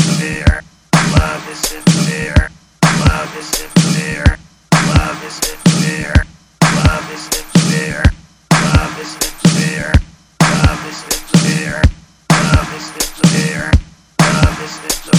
severe. Love is severe. Love is severe. Love is severe. Love is severe. Love is severe. Love is severe. Love is severe. Love is severe.